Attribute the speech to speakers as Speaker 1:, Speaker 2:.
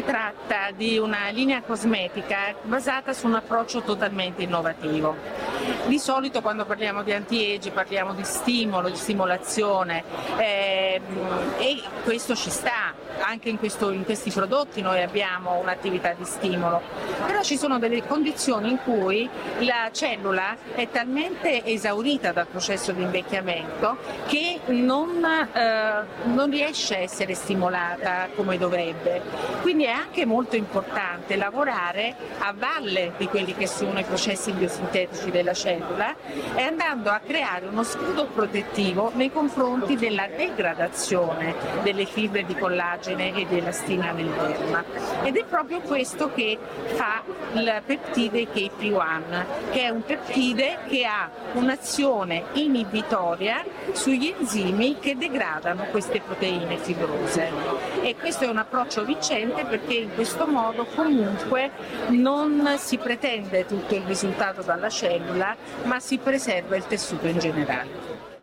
Speaker 1: Si tratta di una linea cosmetica basata su un approccio totalmente innovativo. Di solito quando parliamo di anti-age parliamo di stimolo, di stimolazione eh, e questo ci sta, anche in, questo, in, questi prodotti noi abbiamo un'attività di stimolo, però ci sono delle condizioni in cui la cellula è talmente esaurita dal processo di invecchiamento che non, eh, non riesce a essere stimolata come dovrebbe. Quindi è anche molto importante lavorare a valle di quelli che sono i processi biosintetici della cellula e andando a creare uno scudo protettivo nei confronti della degradazione delle fibre di collagene e dell'elastina nel derma. Ed è proprio questo che fa il peptide KP1, che è un peptide che ha un'azione inibitoria sugli enzimi che degradano queste proteine fibrose. E questo è un approccio vincente perché in questo modo comunque non si pretende tutto il risultato dalla cellula, ma si preserva il tessuto in generale.